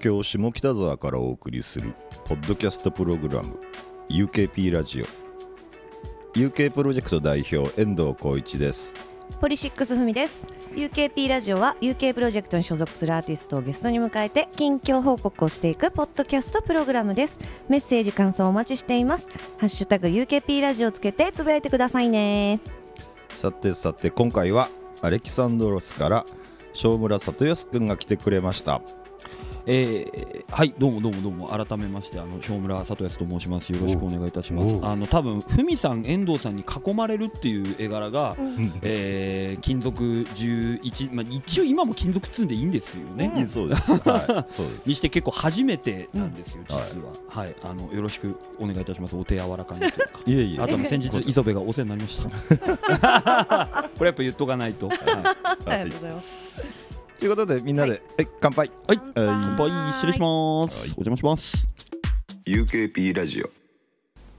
京下北沢からお送りするポッドキャストプログラム UKP ラジオ。UK プロジェクト代表遠藤浩一です。ポリシックスふみです。UKP ラジオは UK プロジェクトに所属するアーティストをゲストに迎えて近況報告をしていくポッドキャストプログラムです。メッセージ感想お待ちしています。ハッシュタグ UKP ラジオをつけてつぶやいてくださいね。さてさて今回はアレキサンドロスから正村里康くんが来てくれましたえー、はいどうもどうもどうも。改めましてあの正村里康と申します。よろしくお願いいたします。あの多分ふみさん遠藤さんに囲まれるっていう絵柄が、うん。えー、金属11まあ一応今も金属積んでいいんですよね、うん。そうです。はい。そうです。にして結構初めてなんですよ、うん。実は、はい、あのよろしかお願いいたします。お手柔らかにというか。いえいえ。あとも先日磯部がお世話になりました。これやっぱ言っとかないと。はい、ありがとうございますということでみんなで、はい、乾杯。はい、乾乾杯。失礼します。はい。お邪魔します。UKP ラジオ。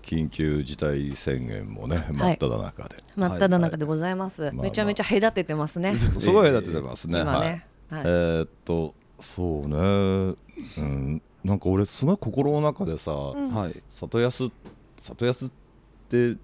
緊急事態宣言もね真っ只中で、真っ只中でございます、まあめちゃめちゃ隔ててますね、すごい隔ててますね、はい今ね、はい。えーっとそうね。うん。なんか俺すごい心の中でさ、うん。はい。里安里安って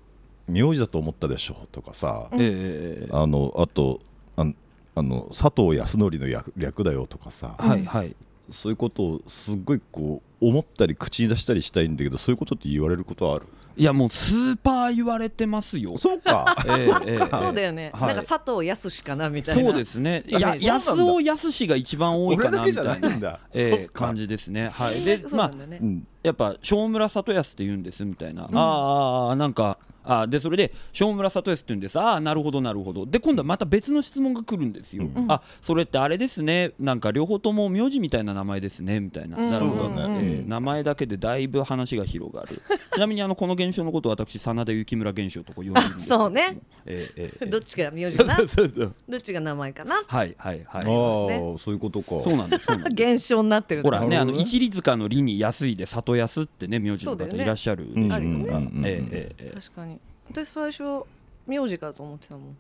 名字だと思ったでしょとかさ、えー、あのあとあんあの佐藤康則の略略だよとかさ、はいはい。そういうことをすっごいこう思ったり口に出したりしたいんだけどそういうことって言われることはある？いやもうスーパー言われてますよ。そうか。えーえ ーそうだよね、はい。なんか佐藤康かなみたいな。そうですね。いや安尾康が一番多いかなみたな。ないいんだ、えー、そっか。感じですね。はい。で、まあそうなんやっぱ正村里康って言うんですみたいな、あーあーなんかあーでそれで正村里康って言うんです。ああなるほどなるほど。で今度はまた別の質問が来るんですよ、うん。あそれってあれですね。なんか両方とも名字みたいな名前ですね。みたいな、うん。なるほど、そうだね。えー名前だけでだいぶ話が広がる。ちなみにあのこの現象のことを私真田幸村現象とこう呼んでるんですけど そうね。えーえーえー。どっちが名字かな？そうそうそうどっちが名前かな？はいはいはい。ああそういうことか。そうなんです現象になってるほらねあの一里塚の里に安いで里安ってね名字の方いらっしゃるうんあるよねうんうんうん。えーえーえー。確かに私最初名字かと思ってたもん。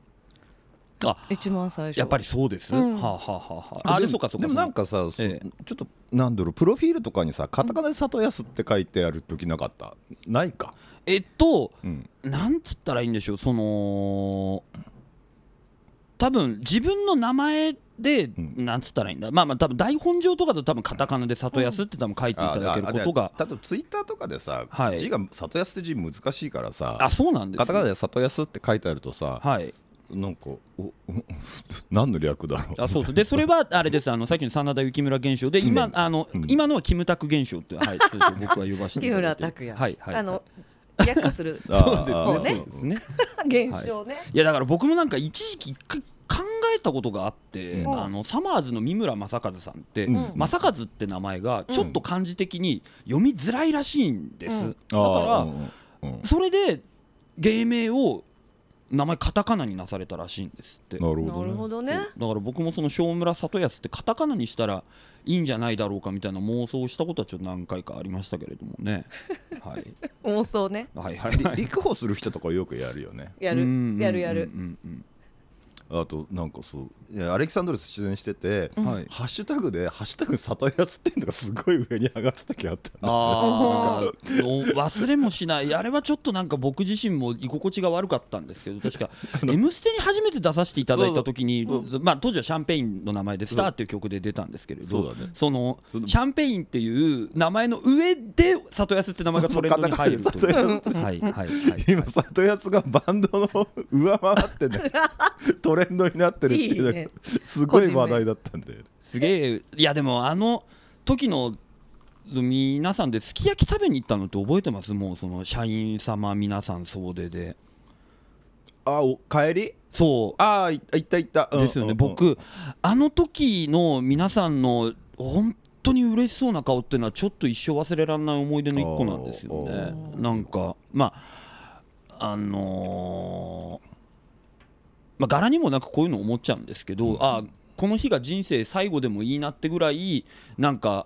あ一番最初。やっぱりそうです。うん。はあ、はあはあ。はあ、あれそうかそうか。でもなんかさ、そええ。ちょっとなんだろうプロフィールとかにさカタカナで里安って書いてある時なかった？ないか。えっとうん。なんつったらいいんでしょうその多分自分の名前で、ん。なんつったらいいんだ？まあまあ多分台本上とかだと多分カタカナで里安って多分書いていただけることが。あ例えばツイッターとかでさ、はい。字が里安って字難しいからさあそうなんです、ね、カタカナで里安って書いてあるとさ、はい。なんかお 何の略だろう？あそうそう。でそれはあれです。あの さっきの真田幸村現象で今、あの、うん。今のはキムタク現象って はいそうそう僕は呼ばせて木いただいて。村拓哉。はいはい。あの略する。あそうですね。あね。現象ね。いやだから僕もなんか一時期一回考えたことがあって、うん。あのサマーズの三村正和さんって、うん。正和って名前がちょっと漢字的に読みづらいらしいんです、うん。だから、あーうんうんそれで芸名を名前カタカナになされたらしいんですって。なるほどね。ね。だから僕もその正村里康ってカタカナにしたらいいんじゃないだろうかみたいな妄想をしたことはちょっと何回かありましたけれどもね。はい。妄想ね。はいはいはい。り 立候補する人とかよくやるよね。やうんるやるやるうんうん。うんあとなんかそういやアレキサンドロス出演してて、うんはい。ハッシュタグで「ハッシュタグ里安」っていうのがすごい上に上がってた時あったああ 忘れもしない。あれはちょっとなんか僕自身も居心地が悪かったんですけど確か「M ステ」に初めて出させていただいた時にまあ当時はシャンペインの名前で「スター」っていう曲で出たんですけれどそう。だね。そのシャンペインっていう名前の上で聡泰って名前がトレンドに入るとそう。はいはいはい。今聡泰がバンドの上回ってね。ト レンドになってるっていうのがいいね。すごい話題だったんだよね。すげえ。いやでもあの時の皆さんですき焼き食べに行ったのって覚えてます？もうその社員様皆さん総出で。あお帰り？そう。ああい行った行った、うんですよね、うんうん。僕あの時の皆さんの本当に嬉しそうな顔っていうのはちょっと一生忘れられない思い出の一個なんですよおねー。なんかまああのーまあ柄にもなんかこういうの思っちゃうんですけど、あこの日が人生最後でもいいなってぐらいなんか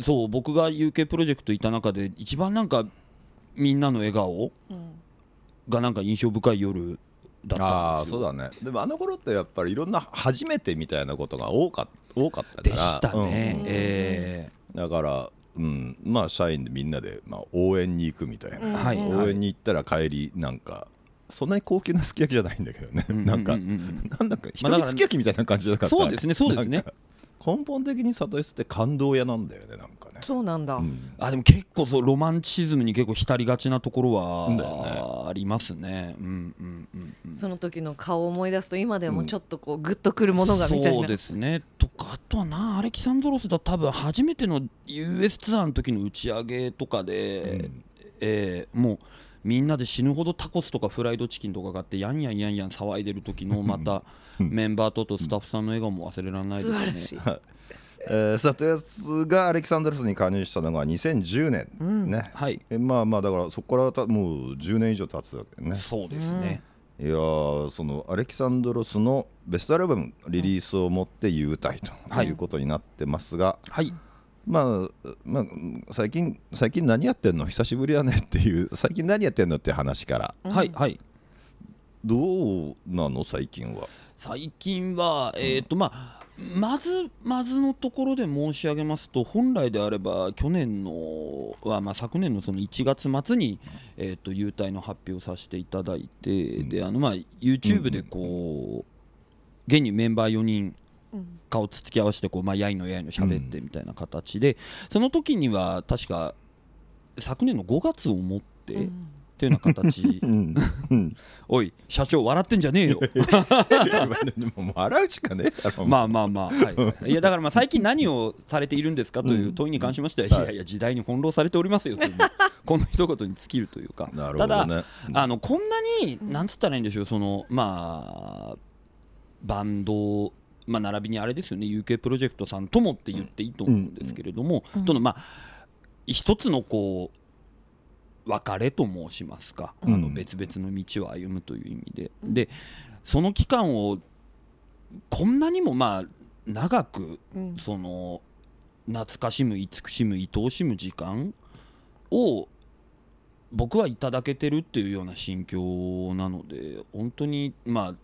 そう僕が UK プロジェクトいた中で一番なんかみんなの笑顔うん。がなんか印象深い夜だったああんですよ。そうだね。でもあの頃ってやっぱりいろんな初めてみたいなことが多か多かったから。でしたね、うん。えだから、うん、まあ社員でみんなで、まあ、応援に行くみたいな、はい。応援に行ったら帰りなんかそんなに高級なすき焼きじゃないんだけどね、なんか、うううん。なんだか一人すき焼きみたいな感じだからそうですねそうですね。根本的に里吉って感動屋なんだよねなんかね。そうなんだ、うん。あでも結構そうロマンチズムに結構浸りがちなところはありますね。うんうんうんうん。その時の顔を思い出すと今でもちょっとこうグッとくるものがみたいな、そうですね。とかあとはなアレキサンドロスだ。多分初めての US ツアーの時の打ち上げとかで、えーもうみんなで死ぬほどタコスとかフライドチキンとか買ってやんやんやんやん騒いでる時のまたメンバーととスタッフさんの笑顔も忘れられないですね。えー、里吉がアレキサンドロスに加入したのが2010年、ねはい。えまあまあだからそこからたもう10年以上経つわけね。そうですね。いやーそのアレキサンドロスのベストアルバムリリースをもって優待とはい。いうことになってますが、はいまあ、まあ、最近最近何やってんの？久しぶりやね。っていう最近何やってんのって話から。はいはい。どうなの？最近は。最近は、えーとまあ、まずまずのところで申し上げますと本来であれば去年のは、まあ、昨年のその1月末に、えー、と優待の発表をさせていただいて、であのまあ YouTube でこう、現にメンバー4人うん顔つつき合わせてこう、まあ、やいのやいの喋ってみたいな形で、その時には確か昨年の5月をもって、うんっていうような形。うん。うん。おい社長笑ってんじゃねえよ。笑うしかねえだろ。まあまあまあ、はい、いやだからまあ最近何をされているんですかという問いに関しましては、いやいや時代に翻弄されておりますよというこの一言に尽きるというか。ただあのこんなになんつったらいいんでしょうそのまあバンドまあ並びにあれですよね。UK プロジェクトさんともって言っていいと思うんですけれども、とのまあ一つのこう別れと申しますか、あのうん別々の道を歩むという意味で、でその期間をこんなにもまあ長くうん。その懐かしむ慈しむ愛おしむ時間を僕はいただけてるっていうような心境なので本当にまあ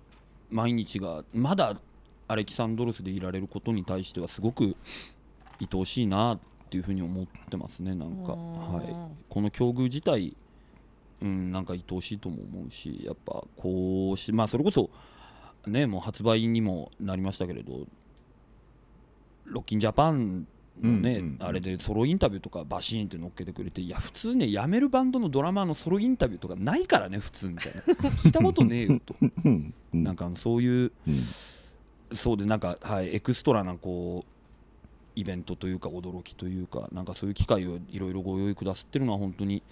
毎日がまだアレキサンドロスでいられることに対してはすごく愛おしいなっていうふうに思ってますね。なんか、うんはい、この境遇自体うんなんか愛おしいとも思うしやっぱこうしまあそれこそねもう発売にもなりましたけれどロッキンジャパンのね、うんうんうん。あれでソロインタビューとかバシーンって乗っけてくれていや普通ね辞めるバンドのドラマーのソロインタビューとかないからね普通みたいな。聞いたことねえよと。なんかあのそういううんそうでなんかはいエクストラなこうイベントというか驚きというかなんかそういう機会をいろいろご用意くださってるのは本当に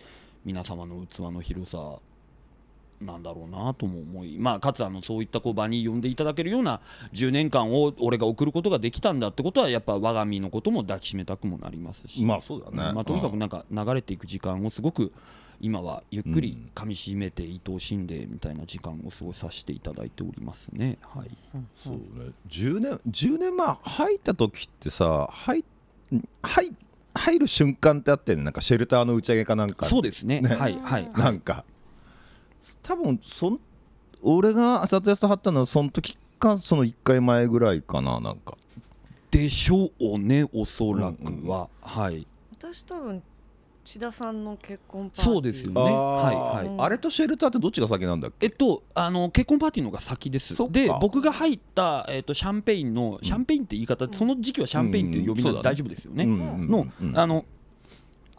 皆様の器の広さなんだろうなとも思い、まあ、かつあのそういったこう場に呼んでいただけるような10年間を俺が送ることができたんだってことはやっぱ我が身のことも抱きしめたくもなりますし、まあそうだね。まあ、とにかくうんなんか流れていく時間をすごく今はゆっくり噛みしめて愛おしんでみたいな時間を過ごさせていただいておりますね。はい。そうね。10年10年前入った時ってさ入入入る瞬間ってあってなんかシェルターの打ち上げかなんか。そうですね。ね。はいはいなんか。多分そん俺が聡泰と会ったのはその時かその1回前ぐらいかななんか。でしょうねおそらくは、はい。私多分千田さんの結婚パーティー。そうですよね。はいはい。あれとシェルターってどっちが先なんだっけ？えっと、あの結婚パーティーの方が先です。で僕が入った、えっと、シャンペインのシャンペインって言い方、その時期はシャンペインっていう呼び名で大丈夫ですよね、うん。うん。のうん。あの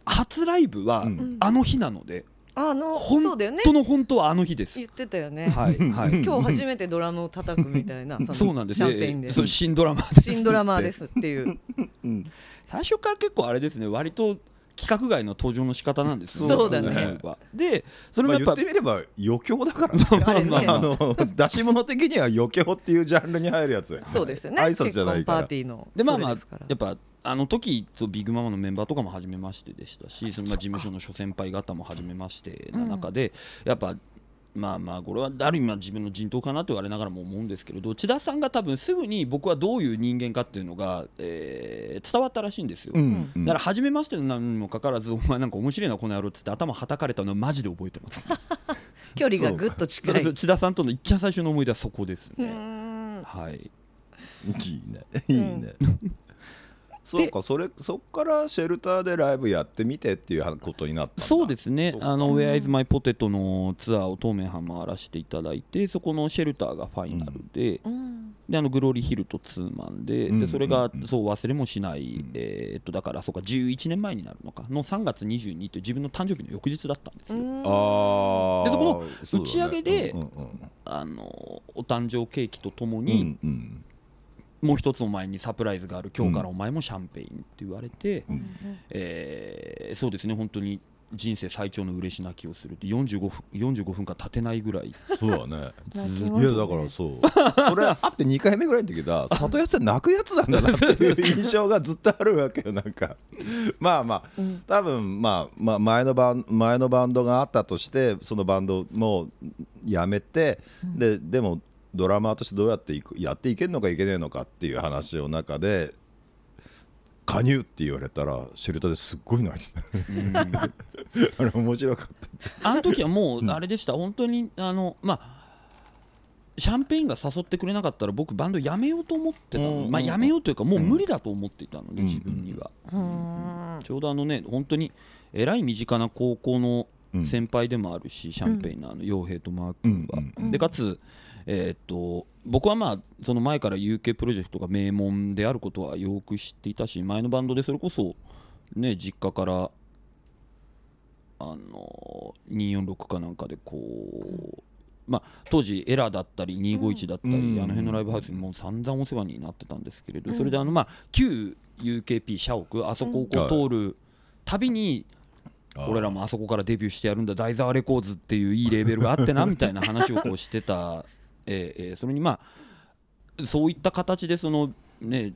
初ライブはうん。あの日なので、あの本当の本当はあの日です。言ってたよね、はいはい。今日初めてドラムを叩くみたいなのそうなんです。シャンペインで。新ドラマーです新ドラマーですっていう。最初から結構あれですね。割と規格外の登場の仕方なんですよそうだね。でそれまあ、もやっぱ、言ってみれば余興だから。ねあれね。あの出し物的には余興っていうジャンルに入るやつ。そうですよね。挨拶じゃないから。パーティーのでまあまあやっぱあの時そうビッグママのメンバーとかも初めましてでしたしそのまあ事務所の諸先輩方も初めましてな中で、やっぱまあまあこれはある意味は自分の人頭かなと言われながらも思うんですけれど千田さんが多分すぐに僕はどういう人間かっていうのが、えー伝わったらしいんですよ、うん。うんだから初めましてのにもかかわらずお前なんか面白いなこの野郎っつって頭はたかれたのはマジで覚えてます。距離がぐっと近い。千田さんとの一番最初の思い出はそこですね。ん。はい。いいね。いいね、そうかそれそっからシェルターでライブやってみてっていうことになったんだ。そうですね。あの「Where is my potato」のツアーを東名阪回らせていただいてそこのシェルターがファイナルで、うん。であのグローリーヒルとツーマンで,、うん。でそれがうん。そう忘れもしない、ん。えーっとだからそうか11年前になるのかの3月22日と自分の誕生日の翌日だったんですよ。うん。ああでそこの打ち上げでうんうんあのお誕生ケーキとともうんに、うんうんもう一つお前にサプライズがある今日からお前もシャンペインって言われて、うん。えーそうですね本当に人生最長の嬉し泣きをするって45分 ,45 分間立てないぐらい。そうだね。いやだからそう。それ会って2回目ぐらいの時だ。里安って泣くやつなんだなっていう印象がずっとあるわけよなんか。まあまあうん。多分まあまあ前のバン前のバンドがあったとしてそのバンドもやめてででもドラマーとしてどうやっていくやっていけるのかいけねえのかっていう話の中で加入って言われたらシェルターですっごい泣いてた。あれ面白かった。あの時はもうあれでした、本当にあのまあシャンペインが誘ってくれなかったら僕バンド辞めようと思ってたの、うんうんまあ辞めようというかもう無理だと思っていたので、うん自分には、うん。ちょうどあのね本当にえらい身近な高校のうん。先輩でもあるし、シャンペインのあの傭兵とマー君は、うん。でかつえーっと僕はまあその前から UK プロジェクトが名門であることはよく知っていたし前のバンドでそれこそね実家からあの246かなんかでこうまあ当時エラーだったり251だったり、うん。あの辺のライブハウスにもう散々お世話になってたんですけれど、うん。それであのまあ旧 UKP 社屋あそこをこう通るたびに俺らもあそこからデビューしてやるんだ大沢レコーズっていういいレーベルがあってなみたいな話をこうしてた、えーえーそれにまあそういった形でそのね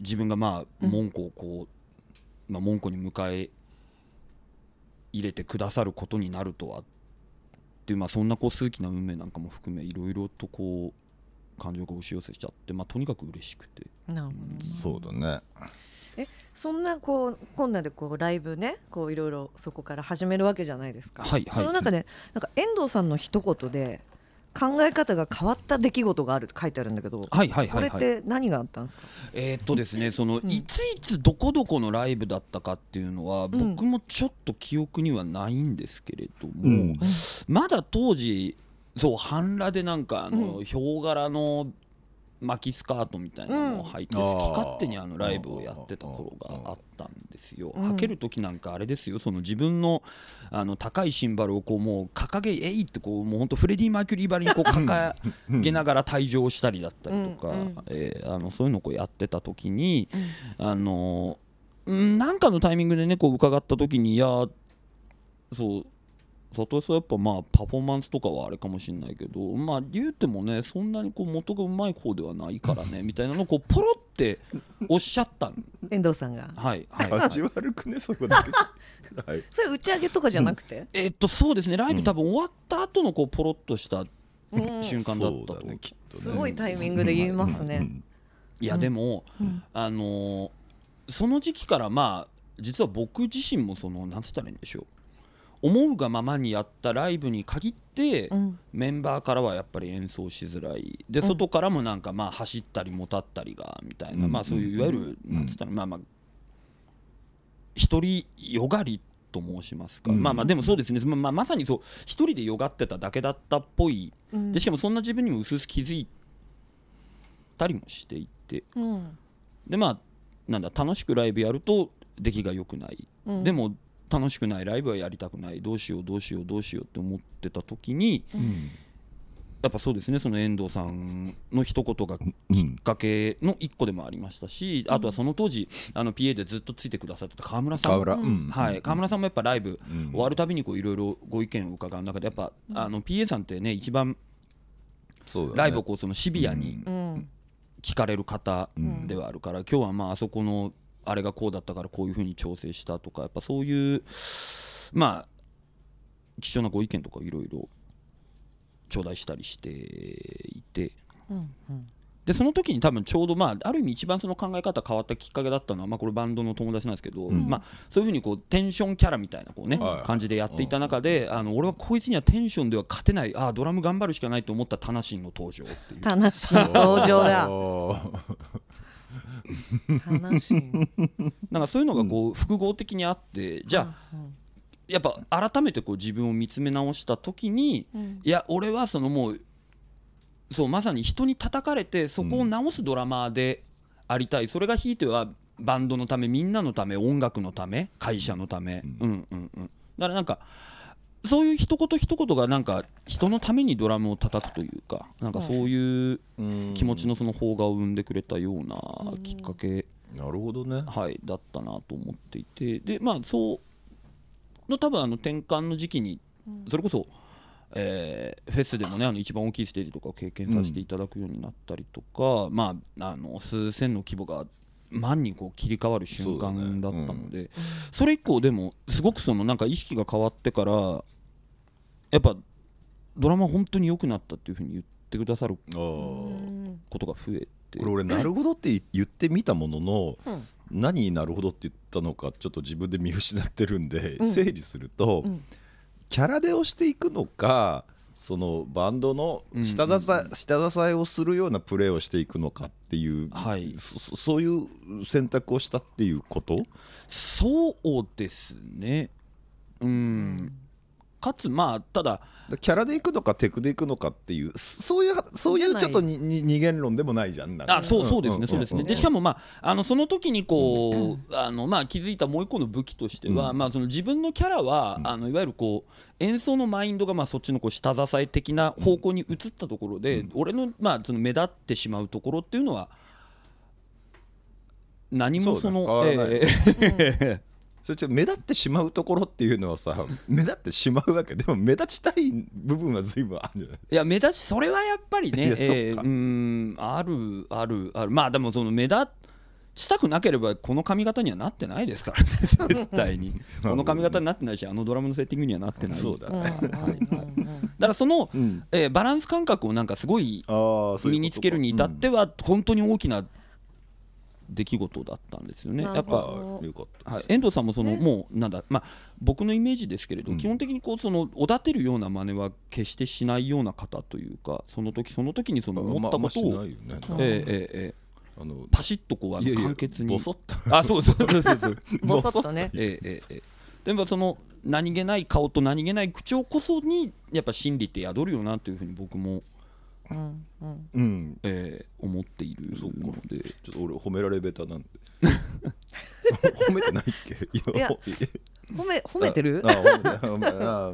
自分がまあ門戸をこう、まあ、門戸に迎え入れてくださることになるとはっていうまあそんなこう数奇な運命なんかも含めいろいろとこう感情が押し寄せちゃってまあとにかく嬉しくて。なるほどね。そうだね。そんなこうこんなでこうライブねこういろいろそこから始めるわけじゃないですか。はいはい。その中でなんか遠藤さんの一言で考え方が変わった出来事があるって書いてあるんだけど、はいはいこれっはい。はいて何があったんですか？えーっとですね その、うん。いついつどこどこのライブだったかっていうのは、ん。僕もちょっと記憶にはないんですけれども、うん。まだ当時そう半裸でなんかあの、うん。ヒョウ柄の巻きスカートみたいなのを履いて、うん。好き勝手にあのライブをやってた頃があったんですよ。うん。履ける時なんかあれですよ。その自分のあの高いシンバルをこうもう掲げえいってこうもう本当フレディ・マーキュリーばりにこう掲げながら退場したりだったりとか、えーあのそういうのをこうやってた時に、あのうんなんかのタイミングでねこう伺った時にいやそう里江さんやっぱまあパフォーマンスとかはあれかもしれないけどまあ言うてもねそんなにこう元がうまい方ではないからね みたいなのをこうポロっておっしゃったん遠藤さんが。はいはい、はい味悪くねそこだけ。は いそれ打ち上げとかじゃなくて？えっとそうですね。ライブ多分終わった後のこうポロッとしたうん。瞬間だったと、そうだねきっとね。すごいタイミングで言いますね。うん。いやでも、うん。あのーその時期からまあ実は僕自身もそのなんつったらいいんでしょう思うがままにやったライブに限って、うん。メンバーからはやっぱり演奏しづらい。でうん。外からもなんかまあ走ったりもたったりがみたいな、うん。まあそういういわゆるうん。なんつったらまあまあ一人よがりと申しますか、うん。まあまあでもそうですね、まあまあ、まさにそう一人でよがってただけだったっぽい。うん。でしかもそんな自分にも薄々気づいたりもしていて。うん。でまあなんだ楽しくライブやると出来が良くない、うん。でも楽しくないライブはやりたくない。どうしようどうしようどうしようって思ってた時にうん。やっぱそうですねその遠藤さんの一言がうんきっかけの一個でもありましたし、あとはその当時あの PA でずっとついてくださってた川村さん。河村、ううん。ん。はい、川村さんもやっぱライブうん。終わるたびにこういろいろご意見を伺う中でやっぱ、あの PA さんってね一番そうだね。ライブをこうそのシビアにうん。聞かれる方うんではあるから、今日はまああそこのあれがこうだったからこういうふうに調整したとかやっぱそういうまあ貴重なご意見とかいろいろ頂戴したりしていて。うんうん。でその時に多分ちょうどまあある意味一番その考え方変わったきっかけだったのはまあこれバンドの友達なんですけど、ん。まあそういうふうにこうテンションキャラみたいなこうね、はい。感じでやっていた中で、あの俺はこいつにはテンションでは勝てないああドラム頑張るしかないと思ったタナシンの登場っていう。楽しい登場だ。なんかそういうのがこう複合的にあってじゃあやっぱ改めてこう自分を見つめ直した時にうん。いや俺はそのもうそうまさに人に叩かれてそこを直すドラマーでありたい、それがひいてはバンドのためみんなのため音楽のため会社のため、うん、うんうん。だからなんかそういう一言一言がなんか人のためにドラムを叩くというかなんかそういう気持ちのその邦画を生んでくれたようなきっかけ、なるほどね。はい、だったなと思っていてでまあそうの多分あの転換の時期にそれこそ、えーフェスでもねあの一番大きいステージとかを経験させていただくようになったりとか、まああの数千の規模が万にこう切り替わる瞬間だったのでそ,、れ以降でもすごくそのなんか意識が変わってからやっぱドラマ本当に良くなったっていうふうに言ってくださることが増えて。これ俺なるほどって言ってみたものの、うん。何になるほどって言ったのかちょっと自分で見失ってるんで、うん。整理すると、うん。キャラでをしていくのかそのバンドの下支え,、下支えをするようなプレーをしていくのかっていう、はい。そそそういう選択をしたっていうこと？そうですね。うんかつまあただキャラでいくのかテクでいくのかっていうそういうそういうちょっとにに二元論でもないじゃんなんか。あそうそうですんねそうですね。んでしかもまああのその時にこうあのまあ気づいたもう一個の武器としてはうん。まあその自分のキャラはあのいわゆるこう演奏のマインドがまあそっちのこう下支え的な方向に移ったところで俺のまあその目立ってしまうところっていうのは何もそのそうだね。変わらない。ええ それちょっと目立ってしまうところっていうのはさ 目立ってしまうわけ。でも目立ちたい部分は随分あるんじゃない。いや目立ちそれはやっぱりねえーそっか。うーんあるあるある。まあでもその目立したくなければこの髪型にはなってないですからね 絶対に。この髪型になってないしあのドラムのセッティングにはなってない。そうだ。はいはいだからその、うん、えーバランス感覚をなんかすごい身につけるに至っては本当に大きな出来事だったんですよね。やっぱはい、遠藤さんもその、ね。もうなんだ、まあ、僕のイメージですけれど、うん。基本的にこうそのおだてるような真似は決してしないような方というかその時その時にその思ったことを、まあまあねうんええええええ。あのパシッとこうあのいやいや簡潔に。ボソッと。あそうそうそうそうそう。ボソッとね。ええええええ。でもその何気ない顔と何気ない口調こそにやっぱ真理って宿るよなというふうに僕も、うんうん。うん。ええ思っているそうか。ので。ちょっと俺褒められベタなんで 褒めてないっけ？いいや。ほ 褒め褒めてる？ああ褒めて褒めあ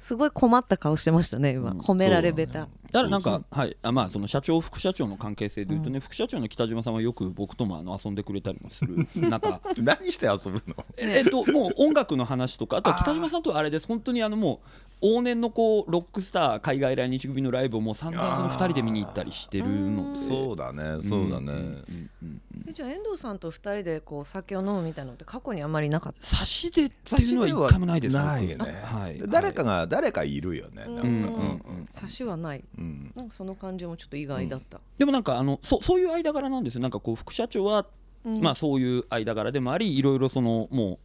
すごい困った顔してましたね今。うん。褒められベタだからなんか、はい、あまあその社長副社長の関係性でいうとね、副社長の北島さんはよく僕ともあの遊んでくれたりもする なんか何して遊ぶの？えっともう音楽の話とかあとは北島さんとはあれです。本当にあのもう往年のこうロックスター海外来日組のライブをもう散々その2人で見に行ったりしてる。のでそうだねそうだね、んうんうんえじゃあ遠藤さんと二人でこう酒を飲むみたいなのって過去にあんまりなかった？差しでっていうのは一回もないですないよね、はい。誰かが誰かいるよね、うん。なん。か、うんうんうん。差しはない。うんなんかその感じもちょっと意外だった。でもなんかあのそそういう間柄なんですよ。なんかこう副社長はうん。まあそういう間柄でもありいろいろそのも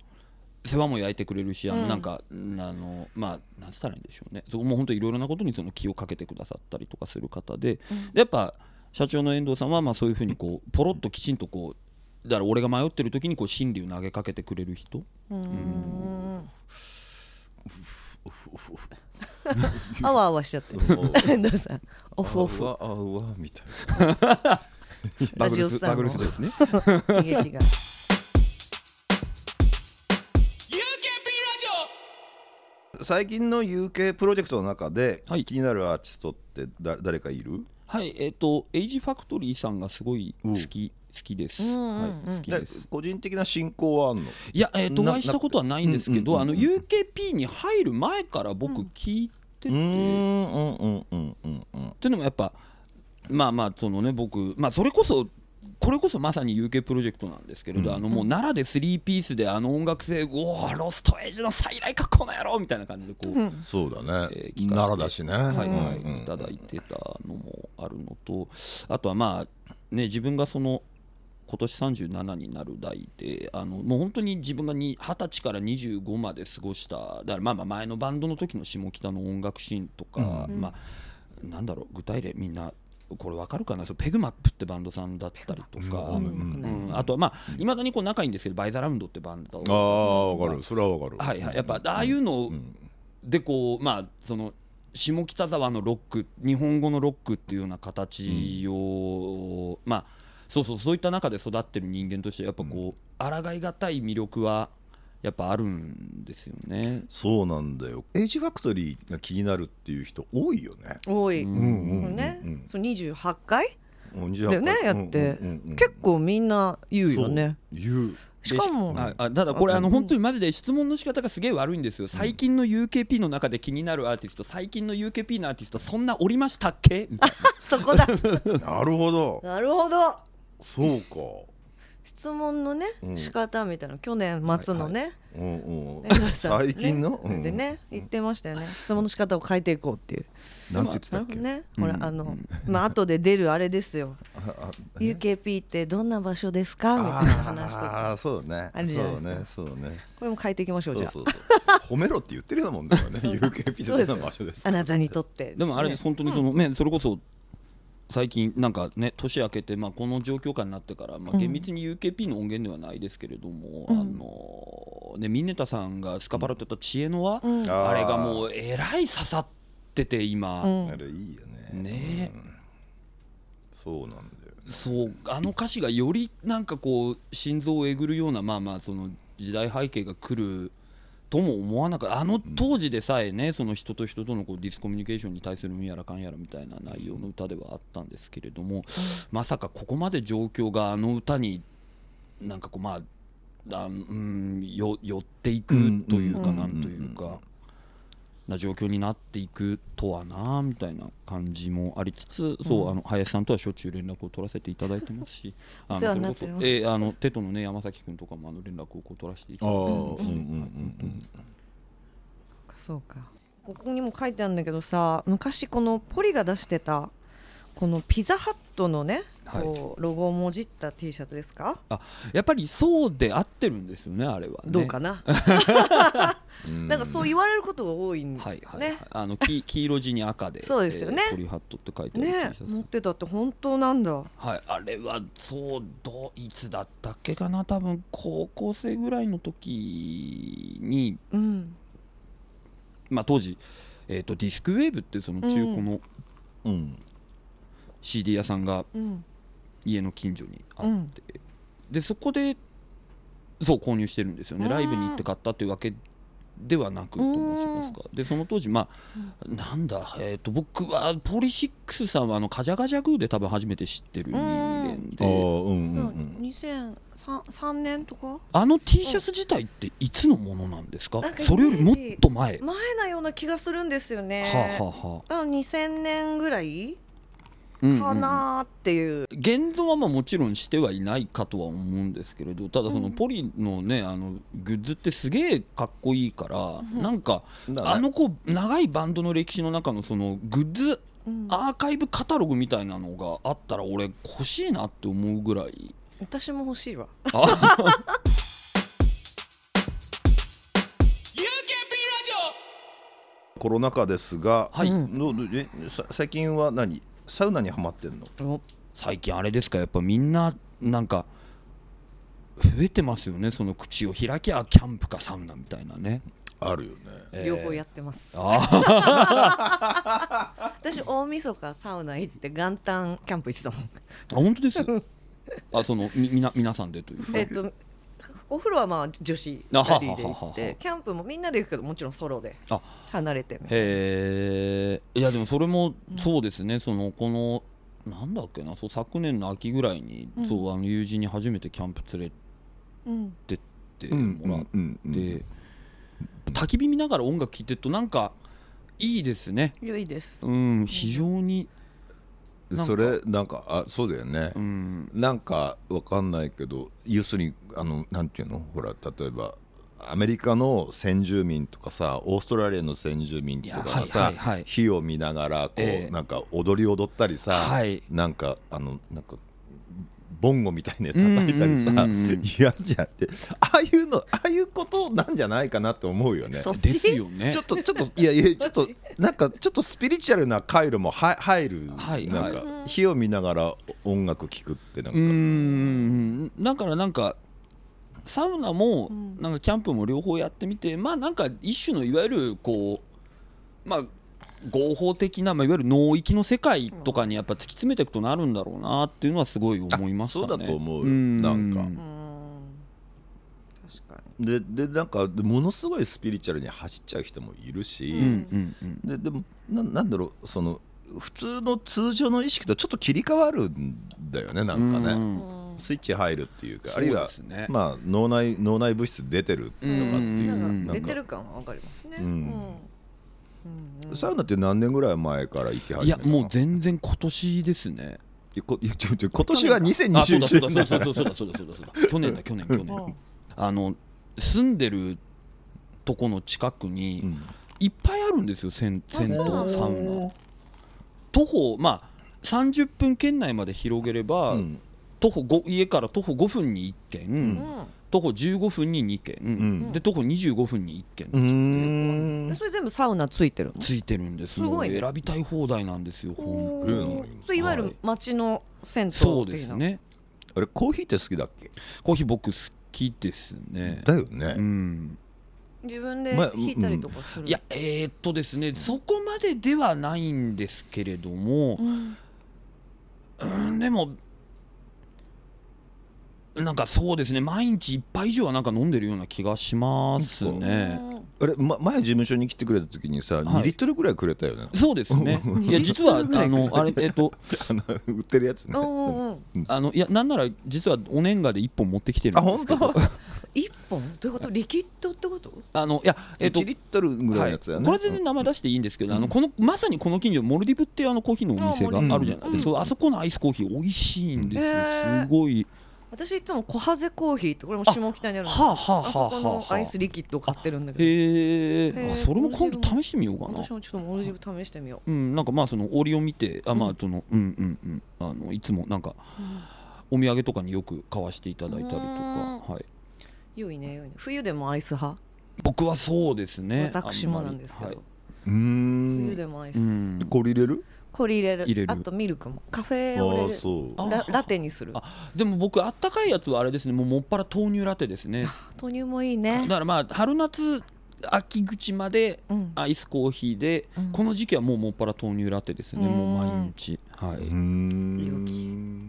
う世話も焼いてくれるしあのうんなんか、うんあのまあなんつったらいいんでしょうね。そこもう本当いろいろなことにその気をかけてくださったりとかする方で,、うん。でやっぱ社長の遠藤さんはまあそういうふうにこうポロッときちんとこうだから俺が迷ってる時にこう真理を投げかけてくれる人？うーん あわあわしちゃって。る遠藤さん。オフオフ。うわあうわみたいな。バグルラジオスルスですね。最近の UK プロジェクトの中で、はい。気になるアーティストってだ誰かいる？はいえっ、とエイジファクトリーさんがすごい好き、好きです、好きでです。個人的な親交はあんの？いや、えー、となお会いしたことはないんですけど、あのうんうんうん。UKP に入る前から僕聞いてて、うんうんうんうんうんうん。ていうのもやっぱまあまあそのね僕まあそれこそこれこそまさに UK プロジェクトなんですけれど、うん。あのもう奈良で3ピースであの音楽性おおロストエイジの再来かこの野郎みたいな感じでこう、うん。そうだね、奈良だしね。はいはい、うんうん。いただいてたのもあるのとあとはまあね自分がその今年37になる代であのもう本当に自分がに20歳から25まで過ごしただからまあまあ前のバンドの時の下北の音楽シーンとか、うん。まあなんだろう具体例みんなこれわかるかな？そうペグマップってバンドさんだったりとか、うん。うん。あとはまあいまだにこう仲いいんですけどバイザラウンドってバンド。ああわかる。それはわかる。はいはい。やっぱああいうのでこうまあその下北沢のロック日本語のロックっていうような形を、まあそうそうそういった中で育ってる人間としてやっぱこう、抗いがたい魅力はやっぱあるんですよね。そうなんだよ。エイジファクトリーが気になるっていう人多いよね。多い、うん。うんうんねうん。そう28回？うんだよねやって、うんうんうん結構みんな言うよね。言う。しかもでああただこれあのうん本当にマジで質問の仕方がすげえ悪いんですよ。最近の UKP の中で気になるアーティスト最近の UKP のアーティストそんなおりましたっけ？みたい そこだ。なるほど。なるほどそうか。質問のね、うん。仕方みたいな去年末のね、うんうん。遠藤さん最近の？うん。でね言ってましたよね。質問の仕方を変えていこうっていう。なんて言ってたっけ？ね、うん。ほらあのまあ後で出るあれですよ。ああ UKP ってどんな場所ですか？みたいな話とあか。あそうね。あるじゃないですか。そうねそうね。これも変えていきましょうじゃあ。そうそうそう。褒めろって言ってるようなもんだよね。UKP ってどんな場所ですか？あなたにとって。でもあれです、本当にその、ね、それこそ最近、なんかね、年明けて、まあ、この状況下になってから、まあ、厳密に UKP の音源ではないですけれども、あのね、ミネタさんがスカパラってた知恵の輪、うん。あれがもうえらい刺さってて、今、うん。あれいいよね。ね。うん。そうなんだよそうあの歌詞がよりなんかこう心臓をえぐるようなまあまあその時代背景が来るとも思わなかった。あの当時でさえねその人と人とのこうディスコミュニケーションに対するうんやらかんやらみたいな内容の歌ではあったんですけれども、まさかここまで状況があの歌になんかこうまああうんよ寄っていくというかうん。なんというか。な状況になっていくとはなみたいな感じもありつつ、そうあの林さんとはしょっちゅう連絡を取らせていただいてますし あのそえーあのテトのね山崎君とかもあの連絡をこう取らせていただいてうんうんうんそうか。ここにも書いてあるんだけどさ昔このポリが出してたこのピザハットのね、はい。こうロゴをもじった T シャツですか、あやっぱりそうで合ってるんですよねあれはね。どうかな？う ん なんかそう言われることが多いんですよね、はいはい、はい、あの黄 黄色地に赤でそうですよね。えーポリハットって書いてある T ねシャツ。持ってたって本当なんだ。はい、あれはそうどいつだったっけかな？多分高校生ぐらいの時に、うん。まあ、当時、えー、とディスクウェーブってその中古のうん CD 屋さんがうん。家の近所にあって、でそこでそう購入してるんですよね。うんライブに行って買ったというわけではなくと申しますか。でその当時まあなんだ、えー、と僕はポリシックスさんはあのカジャガジャグーで多分初めて知ってる人間ああでうんうん2003年とか？あの T シャツ自体っていつのものなんですか？なんかそれよりもっと前、前なような気がするんですよね。はあ、はあはあ。あ2000年ぐらい？うんうんうん。かなーっていう、現像はまあもちろんしてはいないかとは思うんですけれどただそのうん。ポリのねあのグッズってすげえかっこいいから、ん。なんかだからあのこう長いバンドの歴史の中のそのグッズうん。アーカイブカタログみたいなのがあったら俺欲しいなって思うぐらい。私も欲しいわ。コロナ禍ですがはい、最近は何？サウナにはまってんの？最近あれですかやっぱみんななんか増えてますよねその口を開きゃキャンプかサウナみたいなね、あるよね。えー。両方やってます、あ 私大晦日サウナ行って元旦キャンプ行ってたもん。あ本当ですあそのみみな皆さんでというか。えっとお風呂はまあ女子あはは2人で行っはははてキャンプもみんなで行くけどもちろんソロであ。離れてみたいな。へえいやでもそれもそうですね、そのこのなんだっけなそう昨年の秋ぐらいに、うん。そうあの友人に初めてキャンプ連れうんてってもらって、うんうん焚き火見ながら音楽聴いてるとなんかいいですね。良いです。うん非常にそれなんかあそうだよね。うん。なんかわかんないけど要するにあのなんていうの？ほら例えばアメリカの先住民とかさオーストラリアの先住民とかがさ、はいはいはい。火を見ながらこう、ええ。なんか踊り踊ったりさ、はい。なんかあのなんかボンゴみたいなやつ叩いたりさ嫌じゃんって。ああいうのああいうことなんじゃないかなと思うよね。ですよね。ちょっとちょっといやいやち？ょっとなんかちょっとスピリチュアルな回路もは入る、はい。なんかはい火を見ながら音楽聴くってなんか、うーん。だからなんかサウナもうん。なんかキャンプも両方やってみてまあなんか一種のいわゆるこうまあ合法的な、まあ、いわゆる脳域の世界とかにやっぱ突き詰めていくとなるんだろうなっていうのはすごい思いましたね。あそうだと思うよ。なんか。ででなんかものすごいスピリチュアルに走っちゃう人もいるし、うんうんうん。ででもななんだろうその普通の通常の意識とちょっと切り替わるんだよねなんかね、うん。にスイッチ入るっていうかあるいはまあ脳内脳内物質出てるとかっていううん。なんか。出てる感はわかりますね。うんうんサウナって何年ぐらい前から行き始めたの？いやもう全然今年ですね。今年はあそうだそう2021だ年そうだそうだそうだそうだそうだそうだ。去年だ去年 去年。あの住んでるとこの近くに、うん。いっぱいあるんですよ銭銭湯サウナ。徒歩まあ30分圏内まで広げれば、うん。徒歩5家から徒歩5分に1軒、ん徒歩15分に2軒、ん。で徒歩25分に1軒、それ全部サウナついてるの？ついてるんです。すごい選びたい放題なんですよ本当それいわゆる町の銭湯そうですね。あれコーヒーって好きだっけ？コーヒー僕好きですね。だよね、うん。自分でまあ引いたりとかする？いやえー、っとですねそこまでではないんですけれどもうん。うんでもなんかそうですね。毎日一杯以上はなんか飲んでるような気がしますね。あれ、ま、前事務所に来てくれた時にさ、はい。2リットルぐらいくれたよね。そうですね。いや実はあのあれえっと あの売ってるやつね。うんうんうん。あのいやなんなら実はお年賀で一本持ってきてるんですけど。一本？どういうこと？リキッドってこと？あのいやえっと1リットルぐらいのやつやね、これ全然名前出していいんですけど、あのこのまさにこの近所モルディブっていうあのコーヒーのお店があるじゃないですか、そうあそこのアイスコーヒー美味しいんですよ、すごい私いつもコハゼコーヒーってこれも下北にあるんです。はあはあはああ。そこのはあアイスリキッドを買ってるんだけど。へへえーそれも今度試してみようかな。私もちょっとモルジブ試してみよう。んなんかまあその折を見てあまあそのうんうんうん。あのいつもなんかお土産とかによく買わしていただいたりとか。うん。はい、う良いね良いね。冬でもアイス派？僕はそうですね。私もなんですけど、あんまうー冬んでもアイス、うん。これ入れる？これ入れる。入れる。あとミルクも。カフェあを入れるあそう。あララテにする。あでも僕あったかいやつはあれですね。もうもっぱら豆乳ラテですね。豆乳もいいだねからまあ春夏秋口までうん。アイスコーヒーで、うん。この時期はもうもっぱら豆乳ラテですね、うん。もう毎日。はい、ん。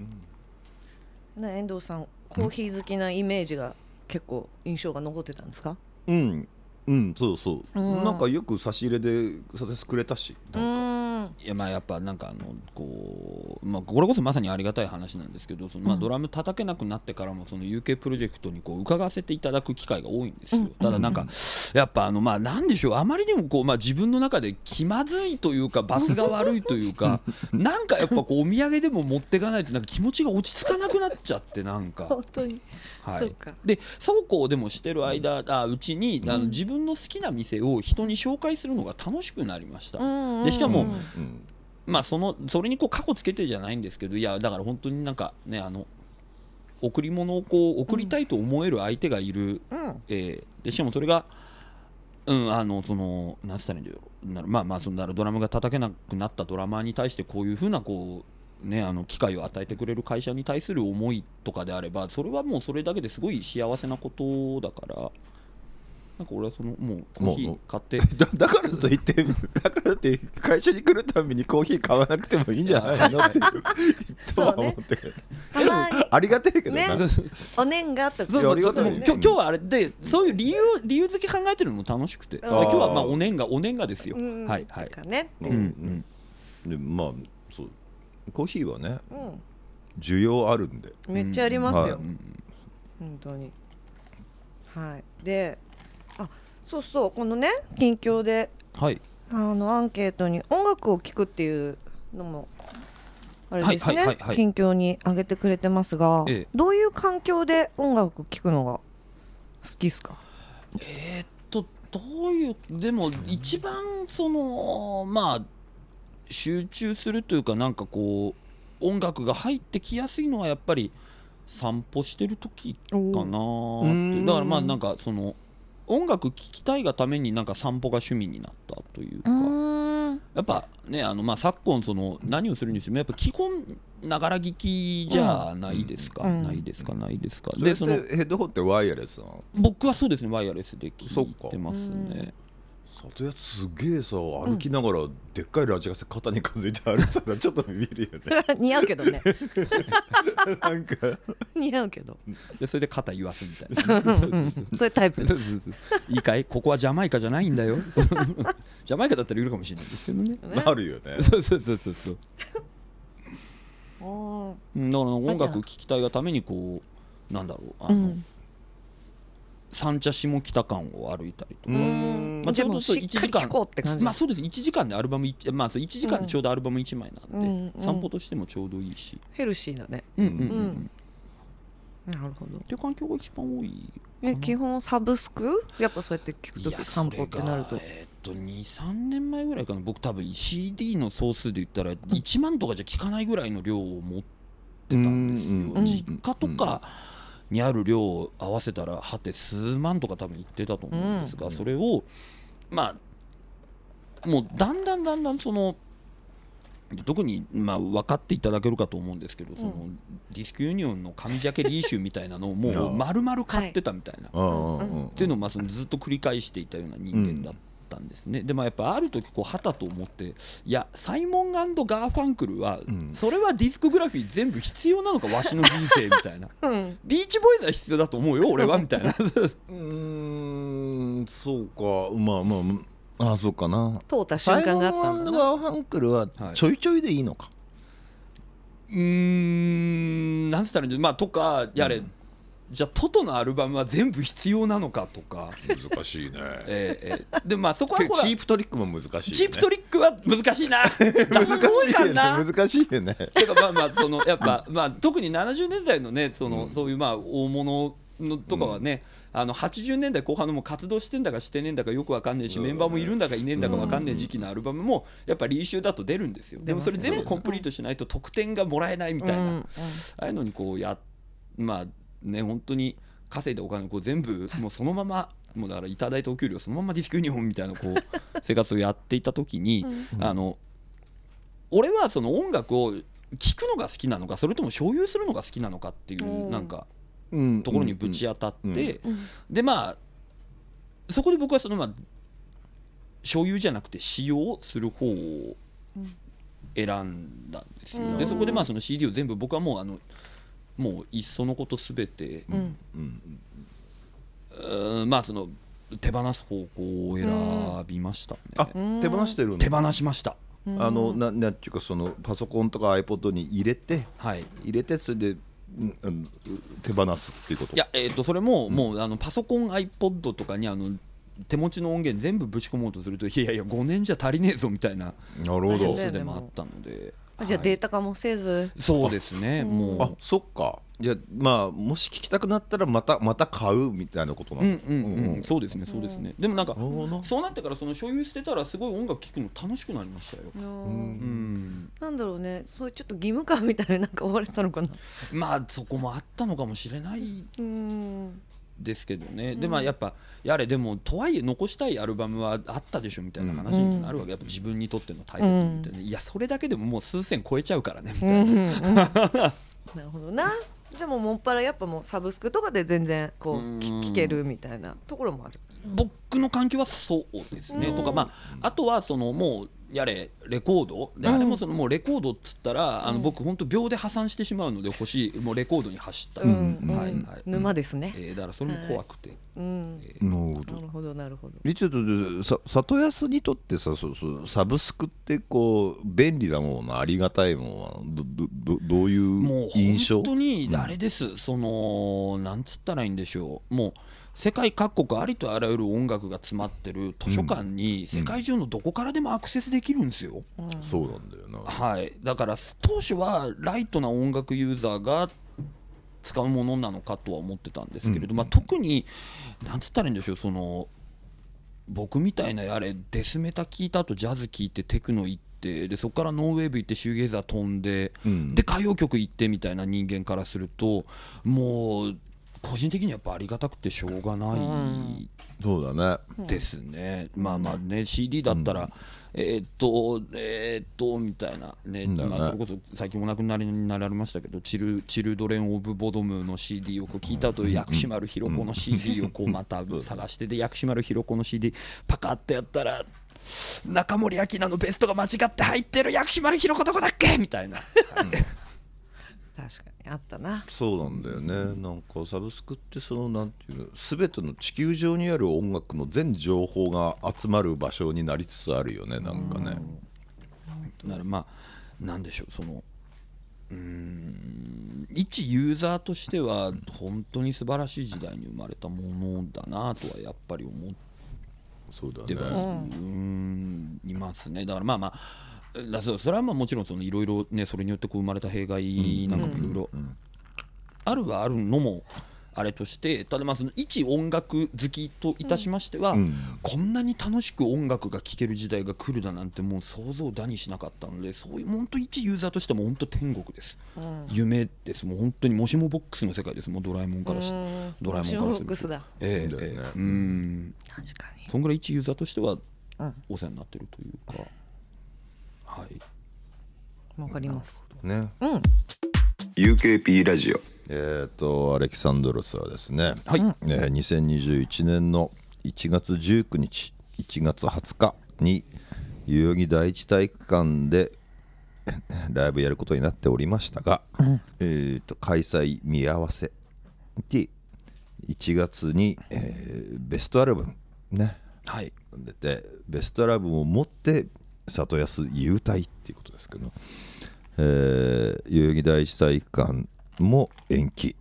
ね遠藤さんコーヒー好きなイメージが結構印象が残ってたんですか？うんうんそうそう、うん。なんかよく差し入れでさせてくれたしうーん。いやまあやっぱなんかあのこう、まあ、これこそまさにありがたい話なんですけどその、まあ、うん。ドラム叩けなくなってからもその UK プロジェクトにこう伺わせていただく機会が多いんですよ、うん。ただなんかやっぱあのまあなんでしょうあまりにもこう、まあ、自分の中で気まずいというか罰が悪いというか なんかやっぱこうお土産でも持っていかないとなんか気持ちが落ち着かなくなっちゃってなんか。本当に、はい。そうか、でそうこうでもしてる間あうちにあの自分の好きな店を人に紹介するのが楽しくなりました、うんでしかもうん。うんまあそのそれにこう過去つけてじゃないんですけどいやだから本当になんかねあの贈り物をこう贈りたいと思える相手がいる、うん。えーでしかもそれがうんあのそのなんつったらいいんだろうなるまあまあそのドラムが叩けなくなったドラマーに対してこういうふうなこうねあの機会を与えてくれる会社に対する思いとかであればそれはもうそれだけですごい幸せなことだからなんか俺はそのもうコーヒー買って。だだからといってだからって会社に来るたびにコーヒー買わなくてもいいんじゃないのってとは思ってるたまにありがたいけどな、ね。お年賀とか。そうそう。そうもう。今日今日はあれでそういう理由理由付け考えてるのも楽しくて。で今日はまあお年賀お年賀ですよ、うん。はいはい。とかね。ううん。んでまあそう。コーヒーはねうん。需要あるんで。めっちゃありますよ、ううん本当に。はい。であそうそうこのね近況ではい。あのアンケートに音楽を聴くっていうのもあれですね、近況に挙げてくれてますが、ええ。どういう環境で音楽を聴くのが好きですか？えーっとどういうでも一番そのまあ集中するというかなんかこう音楽が入ってきやすいのはやっぱり散歩してる時かなって。うん。だからまあなんかその音楽聴きたいがためになんか散歩が趣味になったといううか、やっぱねあのまあ昨今その何をするにしてもやっぱ基本ながら聞きじゃないですか、うん。ないですかないですか、でそのヘッドホンってワイヤレスなの？僕はそうですねワイヤレスで聞いてますね里屋すげえさ歩きながらでっかいラジカセ肩にかずいて歩いてたらちょっとビビるよね。似合うけどね。なんか。似合うけど。でそれで肩言わすみたいな。そういうタイプ。そうそうそういいかい？ここはジャマイカじゃないんだよ。ジャマイカだったらいるかもしれないですけどね。なるよね。そうそうそうそうそう。だから音楽聴きたいがためにこうなんだろうあの、うん。三茶下北間を歩いたりとうか、んまあ、ちょうどそうでもしっかり1時間まあそうです。1時間でアルバム一まあそう1時間でちょうどアルバム1枚なんで、散歩としてもちょうどいいし、ヘルシーだね。うんうんうんなるほど。っていう環境が一番多いえ基本サブスク？やっぱそうやって聞くと散歩ってなると。えーっと23年前ぐらいかな。僕多分 CD の総数で言ったら1万とかじゃ効かないぐらいの量を持ってたんですよ、実家とかにある量を合わせたらはて数万とか多分いってたと思うんですが、うん。それをまあもうだんだんだんだんその特にまあ分かっていただけるかと思うんですけど、そのディスクユニオンの紙ジャケリイシューみたいなのをもう丸々買ってたみたいな、っていうのをまあそのずっと繰り返していたような人間だったんですね、でもやっぱある時こうはたと思っていやサイモンガーファンクルは、ん。それはディスコグラフィー全部必要なのかわしの人生みたいな。うん。ビーチボーイズは必要だと思うよ 俺はみたいな。うーんそうか。まあまあまああそうかな。通った瞬間があったんだな。サイモンガーファンクルははい。ちょいちょいでいいのか、うーんなんつったらいいんだろう。まあとかやれ、うんじゃあトトのアルバムは全部必要なのかとか、難しいね。えーえーでまあそこはチほらープトリックも難しいよね。チープトリックは難しいな。難し多いよな。ね難しいよね。てかまあまあそのやっぱ まあ特に70年代のねその、そういうまあ大物のとかはね、あの80年代後半のもう活動してんだかしてねえんだかよくわかんねえし、うん。メンバーもいるんだかいねえんだかわかんねえ時期のアルバムもやっぱリーシューだと出るんですよ。でもそれ全部コンプリートしないと得点がもらえないみたいな、うん。うん。ああいうのにこうやまあね本当に稼いだお金をこう全部もうそのままもうだからいただいたお給料そのままディスクユニオンみたいなこう 生活をやっていた時に、あの俺はその音楽を聴くのが好きなのかそれとも所有するのが好きなのかっていううん。なんかうん。ところにぶち当たって、うん。でまあそこで僕はそのまあ所有じゃなくて使用する方を選んだんですよ、うん。でそこでまあその CD を全部僕はもうあのもういっそのことすべて、うん。うん。うまあその手放す方向を選びましたね、あ手放してるの？手放しました。あのななんていうかそのパソコンとか iPod に入れてはい。入れてそれで、うんうん、手放すっていうこと？いや、えー、とそれも、もうあのパソコン iPod とかにあの手持ちの音源全部ぶち込もうとするといやいや5年じゃ足りねえぞみたいななるほど。でもあったので、あじゃあはいデータ化もせず？そうですね。もう。あそっか。いやまあもし聞きたくなったらまたまた買うみたいなことなのうんうんうん、そうですねそうですね、でもなんかそうなってからその所有してたらすごい音楽聴くの楽しくなりましたよ、ううん。ん、なんだろうね。そういうちょっと義務感みたいななんか追われてたのかな。まあそこもあったのかもしれない。うんですけどね、でまあやっぱやれでもとはいえ残したいアルバムはあったでしょみたいな話になるわけ、やっぱ自分にとっての大切みたいな、いやそれだけでももう数千超えちゃうからねみたいな、なるほどな。じゃあもうもっぱらやっぱもうサブスクとかで全然こう聞けるみたいなところもある。僕の環境はそうですね、とかまああとはそのもうやれレコード？で、あれもそのもうレコードっつったら、あの僕本当秒で破産してしまうので欲しいもうレコードに走った、うん。うん。はいはい。沼ですね。えーだからそれも怖くて、うん。なるほど。なるほどなるほど。えちょっとさ里安にとってさそうそうサブスクってこう便利なものありがたいものはどどどどういうもう印象本当にあれです、そのなんつったらいいんでしょう。もう世界各国ありとあらゆる音楽が詰まってる図書館に世界中のどこからでもアクセスできるんですよ、そうなんだよな。はい、だから当初はライトな音楽ユーザーが使うものなのかとは思ってたんですけれど、まあ、特になんつったらいいんでしょうその僕みたいなやれデスメタ聞いた後ジャズ聞いてテクノ行ってでそこからノーウェーブ行ってシューゲイザー飛んで、うん。で歌謡曲行ってみたいな人間からするともう個人的にはやっぱありがたくてしょうがないそうだね。ですね、まあまあね CD だったら、えーっとえーっとみたいな。ね、ね。まあ、それこそ最近お亡くなりになられましたけどチル「チルドレン・オブ・ボドム」の CD をこう聞いた後薬師丸ひろ子の CD をこうまた探してで薬師丸ひろ子の CD パカッてやったら中森明菜のベストが間違って入ってる薬師丸ひろ子どこだっけみたいな確かにあったな。そうなんだよね、なんかサブスクってそのなんていうの全ての地球上にある音楽の全情報が集まる場所になりつつあるよねなんかね、だからまあなんでしょうそのうーん一ユーザーとしては本当に素晴らしい時代に生まれたものだなとはやっぱり思っては、いますね。だからまあまあだそうそれはまあもちろんそのいろいろねそれによってこう生まれた弊害なんかもいろいろあるはあるのもあれとしてただまあその一音楽好きといたしましては、うん。こんなに楽しく音楽が聴ける時代が来るだなんてもう想像だにしなかったのでそういう本当一ユーザーとしてはもう本当天国です、夢です。もう本当にもしもボックスの世界です。もうドラえもんからしドラえもんからする。とックスだ。ええええ。うん。確かに。そんぐらい一ユーザーとしてはうん。お世話になってるというかはい。わかります。ね。うん。UKP ラジオ。えっ、とアレキサンドロスはですね、はい、えー2021年の1月19日1月20日に代々木第一体育館で ライブやることになっておりましたが、えー、と開催見合わせで1月に、えーベストアルバムねはい。出てベストアルバムを持って里安優退っていうことですけど、えー代々木第一体育館も延期、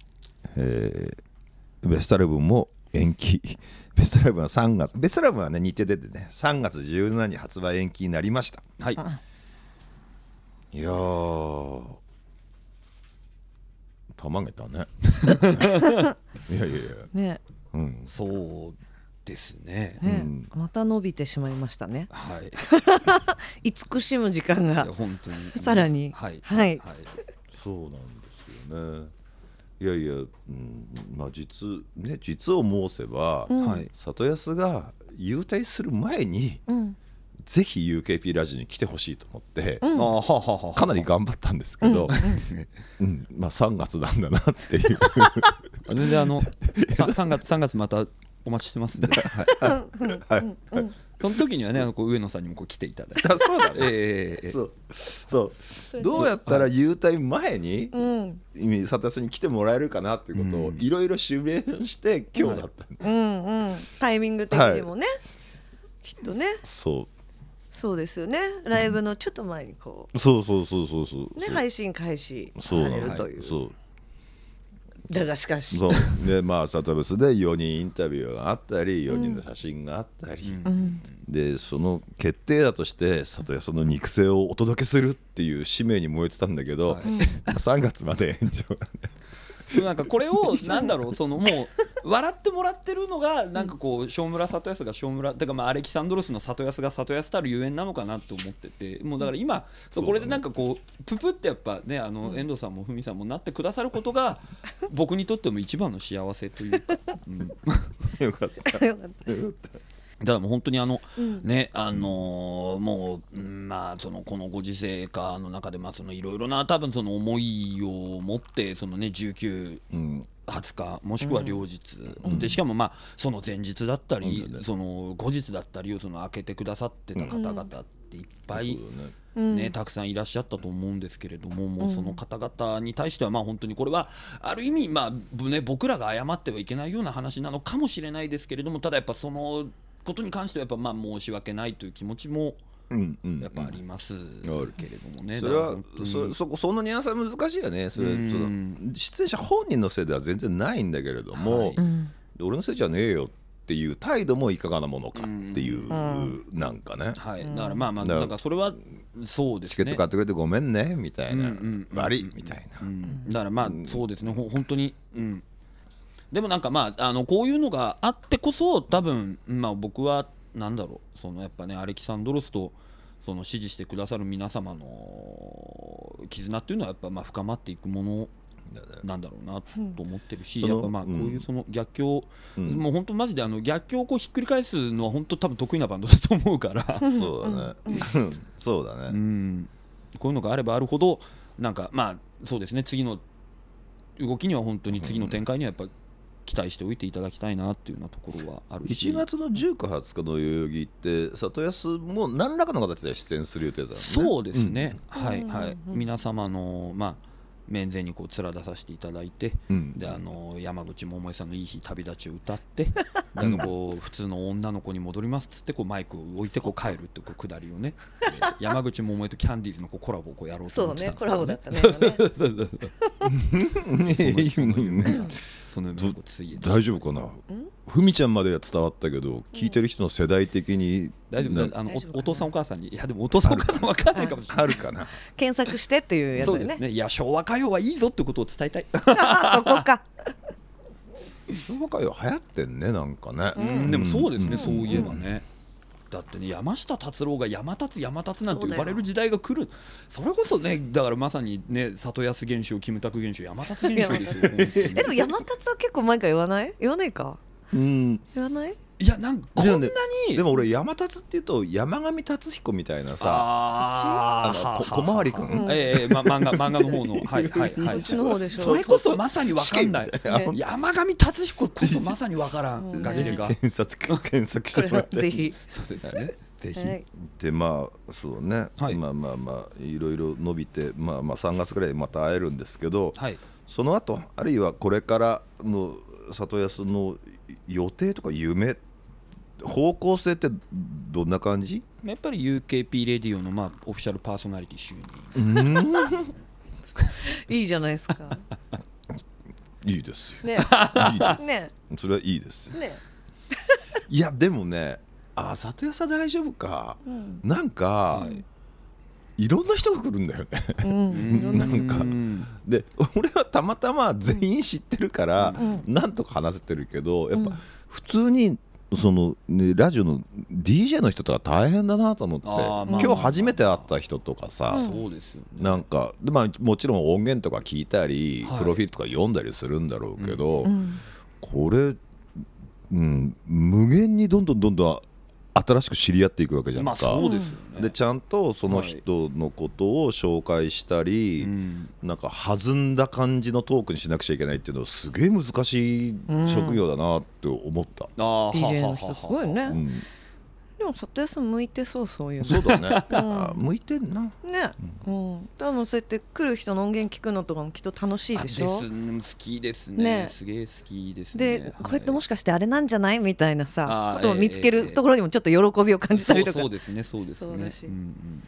えーベストアルバムも延期。ベストアルバムは3月。ベストアルバムはね日程出てね3月17日に発売延期になりました。はい。いやーたまげたね。いやいやいや。ね。うん。そうですね。ね、うん。また伸びてしまいましたね。はい。慈しむ時間が本当にさらに。はい。はい。そうなんですよね。いやいや、うん、まあ実ね実を申せば、はい。里安が優退する前にうん。ぜひ UKP ラジオに来てほしいと思って、あーはあはあはあ。かなり頑張ったんですけど、うんまあ3月なんだなっていう。全然あのさ3月3月またお待ちしてます んで、はい。はい、その時にはねあのこう上野さんにもこう来ていただいて。あそうだ。ねええええそう。そうどうやったら優退前にうん。里安に来てもらえるかなっていうことをいろいろシミュレーションして今日だったんで、うんうん。タイミング的にもね、きっとね。そう。そうですよね。ライブのちょっと前にこそうそうそうそうそう。うね配信開始さそうれるという。そうだがしかし。そう。でまあサトルスで4人インタビューがあったり4人の写真があったり、うん。でその決定打として里安の肉声をお届けするっていう使命に燃えてたんだけど、はい。3月まで延長。なんでなんかこれをなんだろうそのもう笑ってもらってるのがなんかこう正村里康が正村てかまあアレキサンドロスの里康が里康たるゆえんなのかなって思っててもうだから今そうこれでなんかこうププってやっぱねあの遠藤さんもふみさんもなってくださることが僕にとっても一番の幸せというか、うん、だ かよかった。よかったですらもう本当にあのうん。ねあのーもううんまあそのこのご時世下の中でまあそのいろいろな多分その思いを持ってそのね19うん。20日もしくは両日、でしかもまあその前日だったり、うんその後日だったりをその開けてくださってた方々っていっぱい、そうだねうん。ね、たくさんいらっしゃったと思うんですけれども、もうその方々に対してはまあ本当にこれはある意味まあ、ぶね、僕らが謝ってはいけないような話なのかもしれないですけれどもただやっぱそのことに関してはやっぱまあ申し訳ないという気持ちもやっぱありまする。けれどもね。それはそそこそのニュアンスは難しいよね。それうん。その出演者本人のせいでは全然ないんだけれども、はい。うん。俺のせいじゃねえよっていう態度もいかがなものかっていう、ん。なんかね、はい、だからまあまあだからそれはそうですね。チケット買ってくれてごめんねみたいな、うんうんうん。悪いみたいな、うん。だからまあそうですね。ほ本当に、うん、でもなんかまああのこういうのがあってこそ多分まあ僕はなんだろうそのやっぱねアレキサンドロスとその支持してくださる皆様の絆っていうのはやっぱまあ深まっていくものなんだろうなと思ってるし、やっぱまあこういうその逆境、うん。もう本当マジであの逆境をこうひっくり返すのは本当多分得意なバンドだと思うから、そうだね。そうだうねん、こういうのがあればあるほどなんかまあそうですね。次の動きには本当に次の展開にはやっぱ期待しておいていただきたいなっていうようなところはあるし。1月の19、20日の代々木って里安も何らかの形で出演する予定だよね。そうですね、はいうんはい、皆様のまあ面前にこう面出させていただいて、うん。であの山口百恵さんの「いい日旅立ち」を歌って でなんかこう普通の女の子に戻りますっつってこうマイクを置いてこう帰るってこうくだりをね。で山口百恵とキャンディーズのこうコラボをこうやろうと思ってたんですけど、ね、そうねコラボだったねその大丈夫かな？ふみちゃんまでは伝わったけど聞いてる人の世代的に大丈夫？あの大丈夫かな？おお父さんお母さんに？いやでもお父さんお母さんわかんないかもしれない。ある。かな？検索してっていうやつそうですね。いや昭和歌謡はいいぞってことを伝えたい。そこか。昭和歌謡流行ってんねなんかね。うんでもそうですね、うん。そういえばね、だってね山下達郎が山立山立なんて呼ばれる時代が来る。それこそねだからまさにね里安現象キムタク現象山立現象ですよ えでも山立は結構前から言わない？言わないか？うん。言わない？いやなんかこんなに。でも俺山立っていうと山上達彦みたいなさあー。あの小回り君。うんええま漫画漫画の方の。はいはいはい。それこそまさにわかんない。山上達彦こそまさにわからうんんガジレが。検索検索してもらってぜひ。そうですね。ぜひ。はい。でまあそうね、はい。まあまあまあいろいろ伸びてまあまあ3月ぐらいまた会えるんですけど、はい。その後あるいはこれからの里安の予定とか夢方向性ってどんな感じ？やっぱり UKP レディオのまあオフィシャルパーソナリティ就任。いいじゃないですか。いいですよ。ね。いいですね。それはいいです。ね。いやでもねあ里安さ大丈夫か、うん。なんか、はい。い、ろんな人が来るんだよね。うん。な なんか。うんで俺はたまたま全員知ってるから、うなんとか話せてるけどやっぱうん。普通にその、ね、ラジオの DJ の人とか大変だなと思って、まあ今日初めて会った人とかさ、そうですよね。なんかで、まあ、もちろん音源とか聞いたり、はい。プロフィールとか読んだりするんだろうけど、うん。これ、うん、無限にどんどんどんどん新しく知り合っていくわけじゃんか。まあそうですよね。でちゃんとその人のことを紹介したり、うん。なんか弾んだ感じのトークにしなくちゃいけないっていうのはすげえ難しい職業だなって思った、あー DJ のはははは人すごいね。うんでも里谷さん向いてそうそういうの。そうだね、あ向いてんな。ね。うん。多分そうやって来る人の音源聞くのとかもきっと楽しいあでしょ。ですね。好きですね。ね。すげえ好きですね。でこれってもしかしてあれなんじゃないみたいなさことを見つけええええるところにもちょっと喜びを感じたりとか。そうそうですね。そうですね。そうらしい。うんうんうん。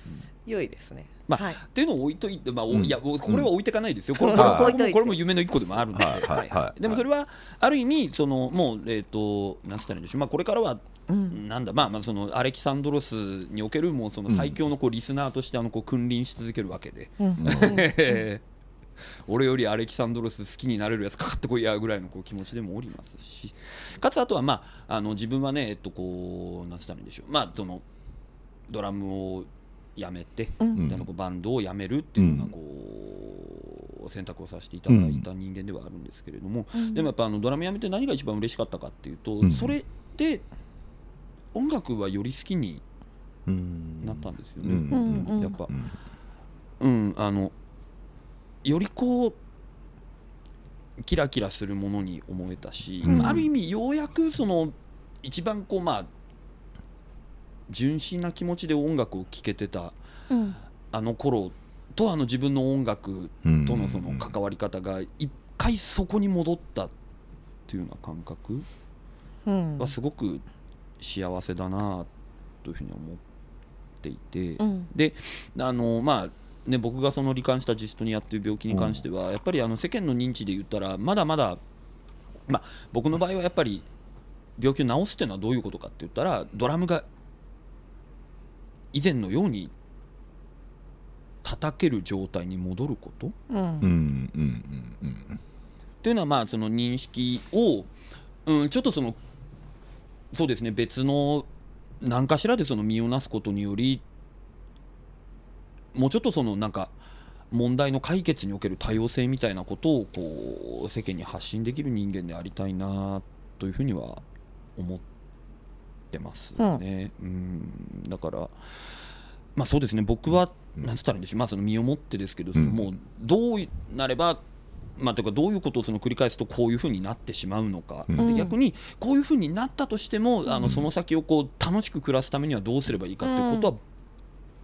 良いですね。まあはい。っていうのを置いといて、まあおうん。いやこれは置いていかないですよ、これうんこれこれもこれも夢の一個でもあるんで、はいはいはい。でもそれはある意味そのもうえっ、となんつったらいいんでしょう、まあ、これからは、うん。なんだまあまあそのアレキサンドロスにおけるもうその最強のこうリスナーとしてあのこう君臨し続けるわけで、うん。俺よりアレキサンドロス好きになれるやつかかってこいやぐらいのこう気持ちでもおりますし。かつあとはまああの自分はねえっとこうなんつったらいいんでしょう。まあそのドラムをやめて、うん。であのこうバンドをやめるっていうようなこう、選択をさせていただいた人間ではあるんですけれども、うん。でもやっぱあのドラムやめて何が一番嬉しかったかっていうと、うん。それで音楽はより好きにうん。なったんですよね、やっぱ。う、ん。うん、あのよりこうキラキラするものに思えたし、うん。ある意味ようやくその一番こうまあ純真な気持ちで音楽を聴けてたうん。あの頃とあの自分の音楽うんとのその関わり方が一回そこに戻ったっていうような感覚うん。はすごく幸せだなというふうに思っていて、うん。であのまあね、僕がその罹患したジストニアっていう病気に関しては、やっぱりあの世間の認知で言ったらまだまだ、まあ、僕の場合はやっぱり病気を治すっていうのはどういうことかって言ったらドラムが以前のように叩ける状態に戻ること。うん。うんうんうんうん。っていうのはまあその認識を、うん、ちょっとそのそうですね別の何かしらでその身をなすことによりもうちょっとそのなんか問題の解決における多様性みたいなことをこう世間に発信できる人間でありたいなというふうには思ってますね。うん。だからまあそうですね僕は何つったらいいんでしょう、まあ、その身をもってですけど、そのうん。もうどうなればまあ、というかどういうことをその繰り返すとこういうふうになってしまうのか、うん。で逆にこういうふうになったとしてもあのその先をこう楽しく暮らすためにはどうすればいいかっていうことは、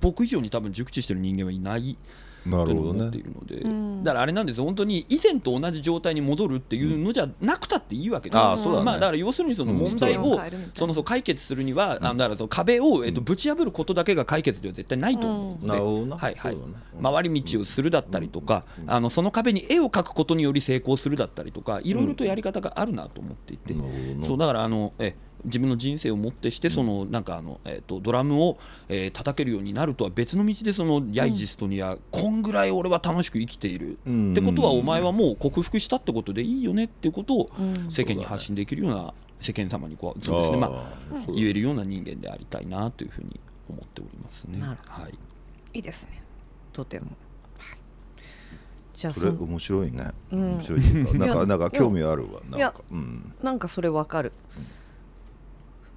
僕以上に多分熟知してる人間はいないなっているので、うん。だからあれなんですよ。本当に以前と同じ状態に戻るっていうのじゃなくたっていいわけですよ。ああそうだね。まあ、だから要するにそのうん問題を、そのそう解決するには、あのだからその壁を、えっとぶち破ることだけが解決では絶対ないと思うので、なるほどな。はいはい。回り道をするだったりとか、あのその壁に絵を描くことにより成功するだったりとかいろいろとやり方があるなと思っていて、そうだからあのえ自分の人生をもってしてそのなんかあの、えー、とドラムを、えー叩けるようになるとは別の道でそのヤイジストには、こん。ぐらい俺は楽しく生きている、うん。ってことはお前はもう克服したってことでいいよねっていうことをうん。世間に発信できるような世間様にこうそうですね。まあ言えるような人間でありたいなというふうに思っておりますね。はい。いいですね。とても、はい、じゃあそれ面白いね、うん。面白いっていうかなんかなんか興味あるわ。なんいやか。うん。なんかそれわかる、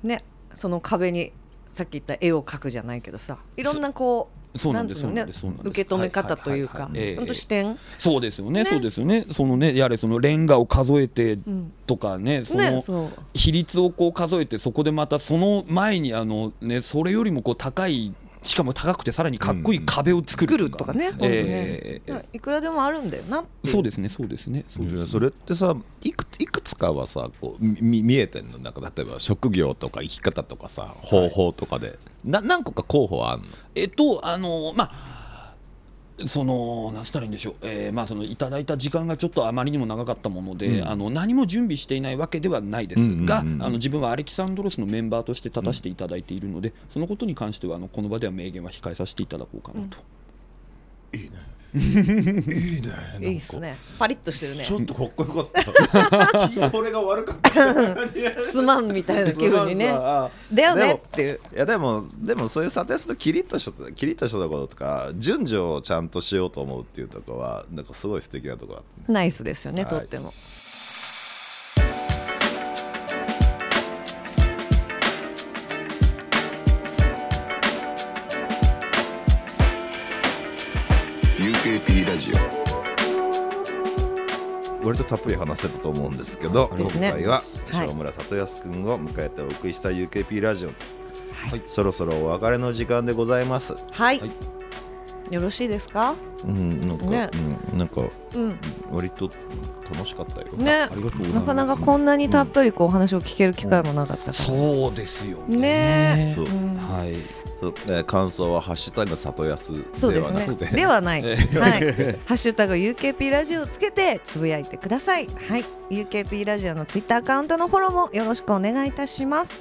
ねその壁にさっき言った絵を描くじゃないけどさいろんなこうそうなんですつうのね受け止め方というかはいはいはいはい。ほんと視点、そうですよねね。そうですよね。そのねやれそのレンガを数えてうん、とかねその比率をこう数えてそこでまたその前にあのねそれよりもこう高いしかも高くてさらにかっこいい壁を作作るるとかね,、えーいくらでもあるんだよなそうですねそうですね。そうですね。それってさいくいくつかはさこうみ見えてんのなんか例えば職業とか生き方とかさ方法とかで、な何個か候補はあんの？えっとあのまあその何つったらいいんでしょう、えーまあ、そのいただいた時間がちょっとあまりにも長かったもので、うん。あの何も準備していないわけではないです。うんうんうんが、あの自分はアレキサンドロスのメンバーとして立たせていただいているので、そのことに関してはあのこの場では明言は控えさせていただこうかなと。いいねいいねいいっすね。パリッとしてるね。ちょっとかっこよかった。俺が悪かったすまんみたいな気分にね。あだよねっていう。いやでもでもそういう査定するとキリッとしたキリッとしたところとか順序をちゃんとしようと思うっていうところはなんかすごい素敵なところナイスですよね、はいとっても。ラ割とたっぷり話せたと思うんですけどね。今回ははい。塩村里康君を迎えてお送りした UKP ラジオです、はい。そろそろお別れの時間でございます。はい、はい。よろしいですか？うんなんか、ね。うん、なんかうん。割と楽しかったよ。ね。ありがとうございます。なかなかこんなにたっぷりこうお話を聞ける機会もなかったから、そうですよね。そう。うん。はいえー感想は「ハッシュタグ里安」そうですね。ではなくてではない、えはい、ハッシュタグ UKP ラジオをつけてつぶやいてください。はい。UKP ラジオのツイッターアカウントのフォローもよろしくお願いいたします。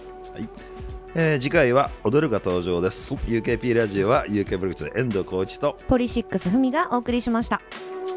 えー次回は踊るが登場です。UKP ラジオは UK ブログチで遠藤浩一とポリシックスふみがお送りしました。オ